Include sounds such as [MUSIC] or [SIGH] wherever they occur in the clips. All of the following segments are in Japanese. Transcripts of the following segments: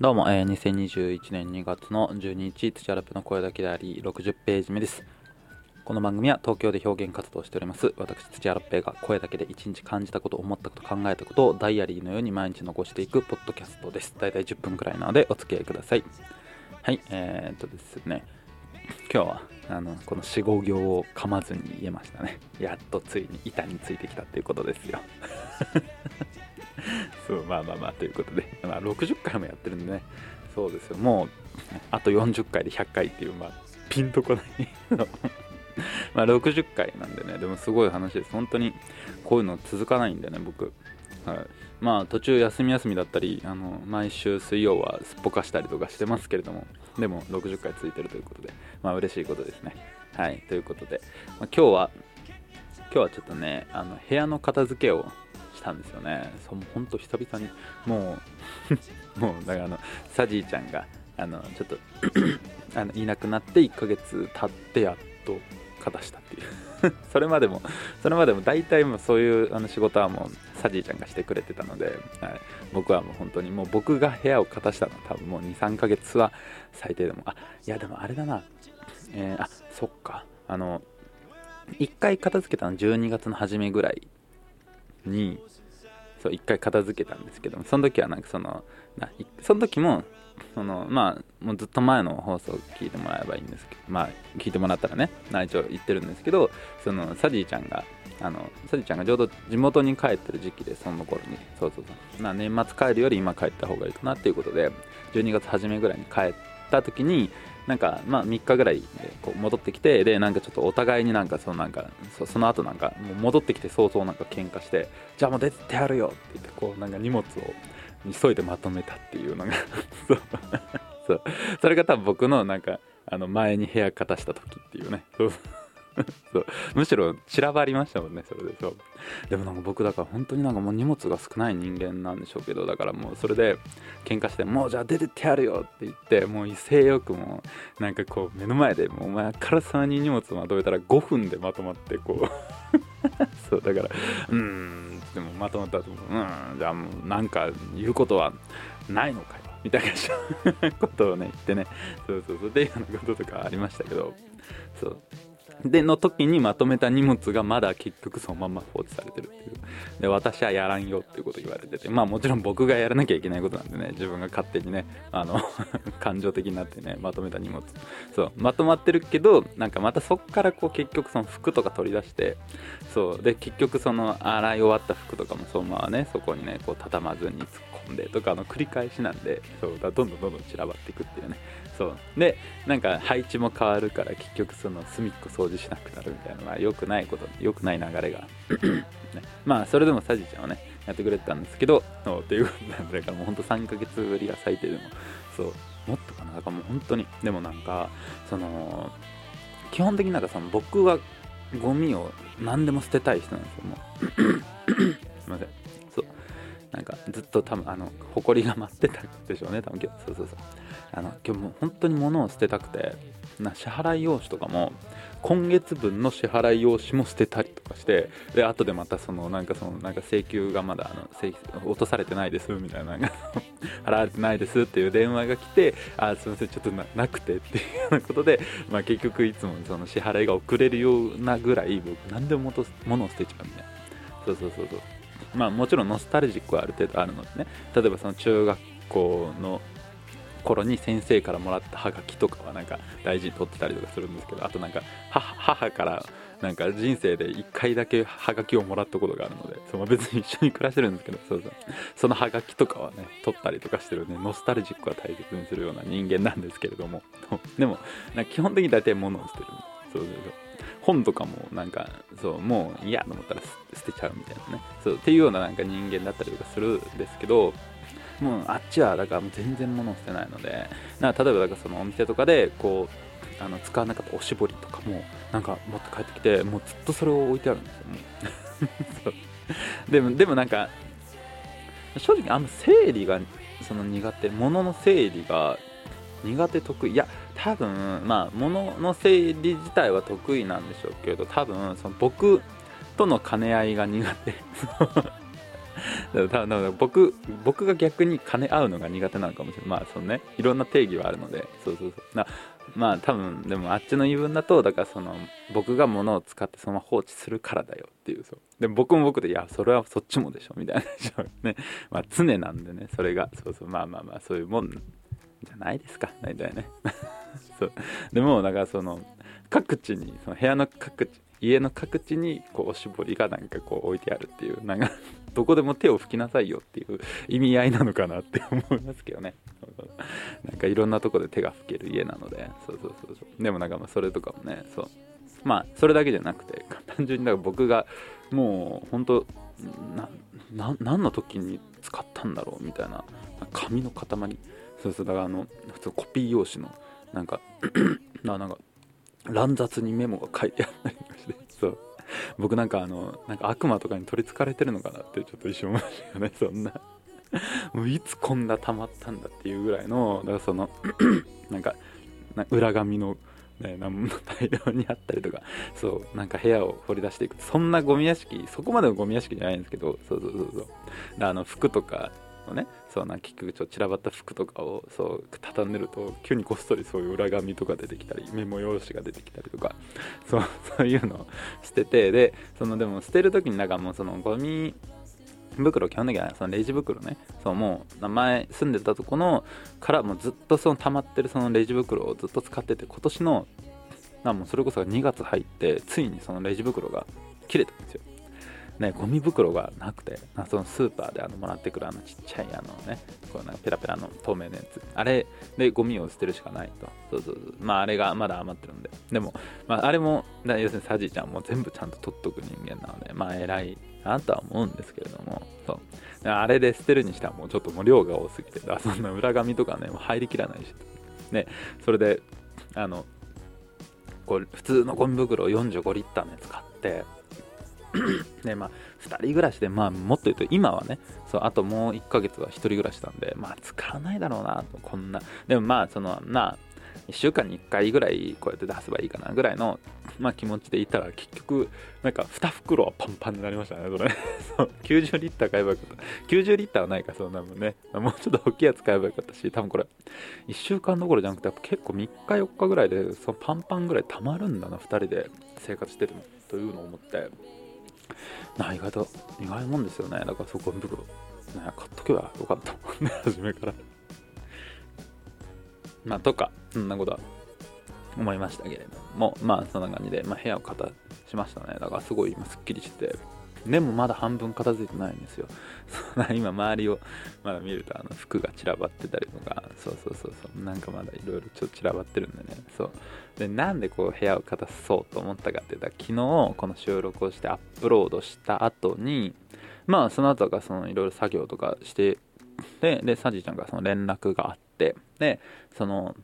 どうも、えー、2021年2月の12日、土原ペの声だけであり、60ページ目です。この番組は東京で表現活動しております。私、土原ペが声だけで一日感じたこと、思ったこと、考えたことをダイアリーのように毎日残していくポッドキャストです。だいたい10分くらいなのでお付き合いください。はい、えー、っとですね、今日はあのこの4、5行を噛まずに言えましたね。やっとついに板についてきたっていうことですよ。[LAUGHS] そうまあまあまあということで、まあ、60回もやってるんでね。そうですよ。もうあと40回で100回っていうまあピンとこない [LAUGHS] まあ60回なんでね。でもすごい話です。本当にこういうの続かないんでね僕、はい、まあ途中休み休みだったりあの毎週水曜はすっぽかしたりとかしてますけれども。でも60回続いてるということで。まあ嬉しいことですね。はい。ということで、まあ、今日は今日はちょっとねあの部屋の片付けをしたんですよね。そうほんと久々に。もう [LAUGHS] もうだからあのサジーちゃんがあのちょっと [CLEARS THROAT] あのいなくなって1ヶ月経ってやっと片したっていう。[LAUGHS] それまでもそれまでも大体もうそういうあの仕事はもうサジーちゃんがしてくれてたので、はい、僕はもう本当にもう僕が部屋を片したのは多分もう23ヶ月は最低でもあいやでもあれだな。えー、あそっか。あの1回片付けたの12月の初めぐらいにそう1回片付けたんですけどその時はなんかそのなその時もそのまあもうずっと前の放送を聞いてもらえばいいんですけどまあ聞いてもらったらね一応言ってるんですけどそのサジーちゃんがあのサジーちゃんがちょうど地元に帰ってる時期でその頃にそうそうそうな年末帰るより今帰った方がいいかなっていうことで12月初めぐらいに帰った時になんかまあ3日ぐらいこう戻ってきてでなんかちょっとお互いになんかそのなんかそその後なんかもう戻ってきて早々なんか喧嘩してじゃあもう出てやるよって言ってこうなんか荷物を急いでまとめたっていうのが [LAUGHS] そう。[LAUGHS] そう。それが多分僕のなんかあの前に部屋片した時っていうね。そう。そう。むしろ散らばりましたもんねそれで。そう。でもなんか僕だから本当になんかもう荷物が少ない人間なんでしょうけどだからもうそれで喧嘩してもうじゃあ出てってやるよって言ってもう威勢よくもなんかこう目の前でもうお前からさに荷物まとめたら5分でまとまってこう。[LAUGHS] そうだからうんでもまとまったと思ううんじゃあもうなんか言うことはないのかよみたいなことをね言ってね。そうそうそう。っていうようなこととかありましたけど。そう。での時にまとめた荷物がまだ結局そのまま放置されてるっていう。で私はやらんよっていうこと言われてて。まあもちろん僕がやらなきゃいけないことなんでね。自分が勝手にねあの [LAUGHS] 感情的になってねまとめた荷物。そうまとまってるけどなんかまたそっからこう結局その服とか取り出してそうで結局その洗い終わった服とかもそのままねそこにねこう畳まずに突っ込んでとかの繰り返しなんでそうだどんどんどんどん散らばっていくっていうね。そう。でなんか配置も変わるから結局その隅っこ掃除しなくなるみたいなのは良くないこと良くない流れが、[CLEARS THROAT] ね、まあそれでもサジちゃんはねやってくれてたんですけどそうっていうことなんだからもうほんと3ヶ月ぶりが最低でもそう。もっとかな？だからもう本当に。でもなんかその基本的になんかその僕はゴミを何でも捨てたい人なんですよもう。[CLEARS THROAT] すいませんなんかずっと多分あの埃が舞ってたでしょうね多分今日。そうそうそう。あの今日も本当に物を捨てたくて。な支払い用紙とかも今月分の支払い用紙も捨てたりとかしてで後でまたそのなんかそのなんか請求がまだあの落とされてないですみたいな。払われてないですっていう電話が来てあすいませんちょっとなくてっていうようなことで、まあ、結局いつもその支払いが遅れるようなぐらい僕何でも物を捨てちゃうみたいな。そうそうそうそう。まあもちろんノスタルジックはある程度あるのでね。例えばその中学校の頃に先生からもらったハガキとかはなんか大事に取ってたりとかするんですけどあとなんか母からなんか人生で1回だけハガキをもらったことがあるのでその別に一緒に暮らしてるんですけどそうそう。そのハガキとかはね取ったりとかしてるねノスタルジックは大切にするような人間なんですけれども。でもなんか基本的に大体物を捨てる。そうそうそう。本とかもなんかそうもう嫌と思ったら捨てちゃうみたいなね。そうっていうようななんか人間だったりとかするんですけどもうあっちはだからもう全然物を捨てないのでな例えばだからそのお店とかでこうあの使わなかったおしぼりとかもなんか持って帰ってきてもうずっとそれを置いてあるんですよも [LAUGHS] う。でもでもなんか正直あんま整理がその苦手物の整理が苦手得意いや多分まあ物の整理自体は得意なんでしょうけど多分その僕との兼ね合いが苦手。[LAUGHS] だから多分僕僕が逆に金合うのが苦手なのかもしれない。まあそのね。いろんな定義はあるので。そうそうそう。なまあ多分でもあっちの言い分だとだからその僕が物を使ってそのまま放置するからだよっていうそう。で僕も僕でいやそれはそっちもでしょみたいな。[LAUGHS] ね。まあ常なんでねそれが。そうそう。まあまあまあそういうもん。じゃないですか。大体ね。[LAUGHS] そう。でもだかその各地にその部屋の各地家の各地にこうおしぼりがなんかこう置いてあるっていうなんか [LAUGHS] どこでも手を拭きなさいよっていう意味合いなのかなって思いますけどね。[LAUGHS] なんかいろんなとこで手が拭ける家なので。そうそうそうそう。でもなんかまあそれとかもねそう。まあそれだけじゃなくて単純にだから僕がもう本当な何の時に使ったんだろうみたいな紙の塊そうそうだからあの普通コピー用紙のなんか [CLEARS THROAT] なんか乱雑にメモが書いてあったりしてそう。僕なんかあのなんか悪魔とかに取りつかれてるのかなってちょっと一瞬思いましたよねそんな。[LAUGHS] もういつこんな溜まったんだっていうぐらいのだからその [CLEARS THROAT] なんか裏紙のね、大量にあったりとかそうなんか部屋を掘り出していく。そんなゴミ屋敷そこまでのゴミ屋敷じゃないんですけどそうそうそうそう。あの服とかのねそうな結局ちょっと散らばった服とかをそう畳んでると急にこっそりそういう裏紙とか出てきたりメモ用紙が出てきたりとかそう [LAUGHS] そういうのを捨ててでそのでも捨てる時になんかもうそのゴミ袋基本的にはそのレジ袋ねそうもう前住んでたとこのからもうずっとその溜まってるそのレジ袋をずっと使ってて今年のなもうそれこそ2月入ってついにそのレジ袋が切れたんですよ。ね、ゴミ袋がなくて、そのスーパーであのもらってくるあのちっちゃいあのね、こうなんかペラペラの透明のやつ、あれでゴミを捨てるしかないと。そうそうそう。まああれがまだ余ってるんで。でも、まああれも、要するにサジーちゃんも全部ちゃんと取っとく人間なので、まあ偉いなとは思うんですけれども、そう。あれで捨てるにしてはもうちょっともう量が多すぎて、そんな裏紙とかね、もう入りきらないし。ね、それで、あの、こう普通のゴミ袋を45リッターのやつ買って、[CLEARS THROAT] でまあ2人暮らしでまあもっと言うと今はねそうあともう1ヶ月は1人暮らしなんでまあ使わないだろうなとこんな。でもまあそのな1週間に1回ぐらいこうやって出せばいいかなぐらいの、まあ、気持ちでいたら結局なんか2袋はパンパンになりましたねそれ。[LAUGHS] そう90リッター買えばよかった。90リッターはないかそんなもんね。もうちょっと大きいやつ買えばよかったし多分これ1週間どころじゃなくて結構3日4日ぐらいでそのパンパンぐらい溜まるんだな2人で生活しててもというのを思って。な意外と意外もんですよね。だからそこ袋。ね買っとけばよかったもんね [LAUGHS] 初めから。まあとかそんなことは思いましたけれども。まあそんな感じで、まあ、部屋を片しましたね。だからすごい今すっきりして。でもまだ半分片付いてないんですよ。[LAUGHS] そ今周りをまだ見るとあの服が散らばってたりとか、そうそうそうそう、なんかまだいろいろちょっと散らばってるんでね、そう。で、なんでこう部屋を片付そうと思ったかって言ったら、昨日この収録をしてアップロードした後に、まあその後がそのいろいろ作業とかして、で、で、サジちゃんからその連絡があって、で、その、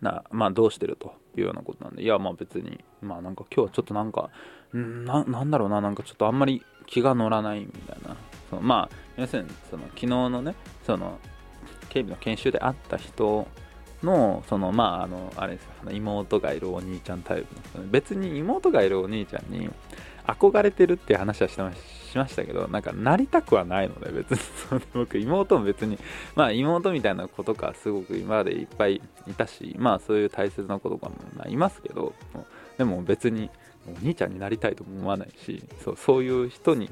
なまあどうしてるというようなことなんで、いやまあ別に、まあなんか今日はちょっとなんか、なんだろうな、なんかちょっとあんまり気が乗らないみたいな。そのまあ、要するに、その昨日のね、その、警備の研修で会った人の、その、まあ、あの、あれですよ、妹がいるお兄ちゃんタイプの、別に妹がいるお兄ちゃんに憧れてるって話はしてましましたけど、なんかなりたくはないので、別に、[LAUGHS] その僕、妹も別に、まあ、妹みたいな子とか、すごく今までいっぱいいたし、まあ、そういう大切な子とかも、まあ、いますけど、でも別に、お兄ちゃんになりたいとも思わないしそうそういう人に、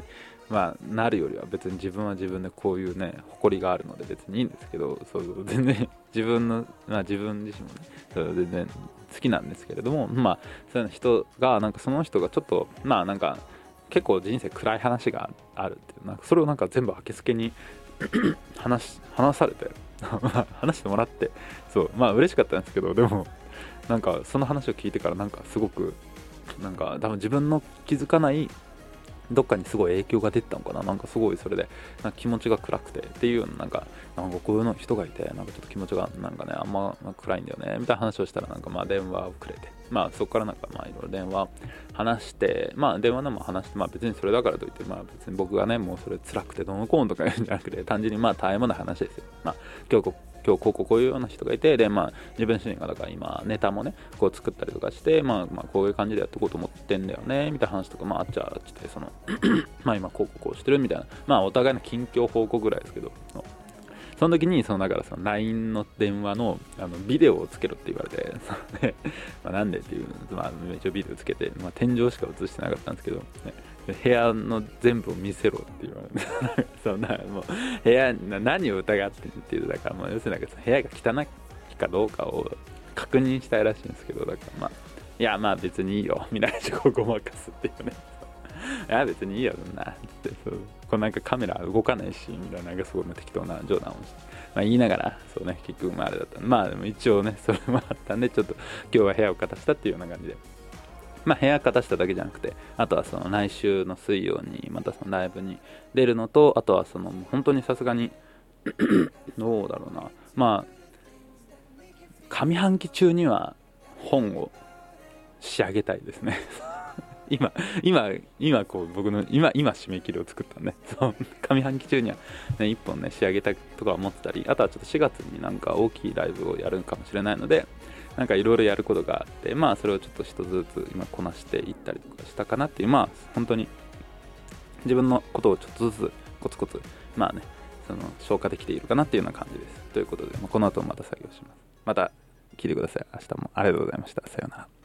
まあ、なるよりは別に自分は自分でこういうね誇りがあるので別にいいんですけどそう全然自分の、まあ、自分自身もねそう全然好きなんですけれどもまあそういう人がなんかその人がちょっとまあなんか結構人生暗い話があるっていうなんかそれをなんか全部あけすけに [CLEARS THROAT] 話話されて [LAUGHS] 話してもらってそうまあ嬉しかったんですけどでもなんかその話を聞いてからなんかすごくなんか多分自分の気づかないどっかにすごい影響が出てたのかな？なんかすごいそれでなんか気持ちが暗くてっていうなんかなんかこういうの人がいてなんかちょっと気持ちがなんかねあんま暗いんだよねみたいな話をしたらなんかまあ電話をくれてまあそこからなんかまあいろいろ電話話してまあ電話でも話してまあ別にそれだからといってまあ別に僕がねもうそれ辛くてどのこうのとか言うんじゃなくて単純にまあ絶え間ない話ですよ。まあ今日今日こうこうこういうような人がいてでまあ自分自身がだから今ネタもねこう作ったりとかしてまあまあこういう感じでやっていこうと思ってんだよねみたいな話とかまああっちゃあっちでその [CLEARS THROAT] まあ今こうこうこうしてるみたいな。まあお互いの近況報告ぐらいですけどその時に、そのだからその LINE の電話のあのビデオをつけろって言われて、[LAUGHS] でまあ、なんでっていう、まあ、一応ビデオつけて、まあ、天井しか映してなかったんですけど、ね、部屋の全部を見せろって言われてそんなもう部屋何を疑ってんっていうだからもう要するに部屋が汚いかどうかを確認したいらしいんですけどだからまあいやまあ別にいいよみたいなこうごまかすっていうねいや別にいいよそんなってそうこれなんかカメラ動かないしみたいななんかすごい適当な冗談をして、まあ、言いながらそうね結局まああれだったまあでも一応ねそれもあったんでちょっと今日は部屋を片したっていうような感じでまあ、部屋片しただけじゃなくて、あとはその来週の水曜にまたそのライブに出るのと、あとはその本当にさすがに [CLEARS THROAT] どうだろうな、まあ、上半期中には本を仕上げたいですね。[LAUGHS] 今、今、今こう僕の、今、今締め切りを作ったんで、そう、上半期中にはね、1本ね、仕上げたいとか思ってたり、あとはちょっと4月になんか大きいライブをやるかもしれないので、なんかいろいろやることがあってまあそれをちょっと一つずつ今こなしていったりとかしたかなっていうまあ本当に自分のことをちょっとずつコツコツまあねその消化できているかなっていうような感じです。ということで、まあ、この後もまた作業します。また聞いてください。明日もありがとうございました。さようなら。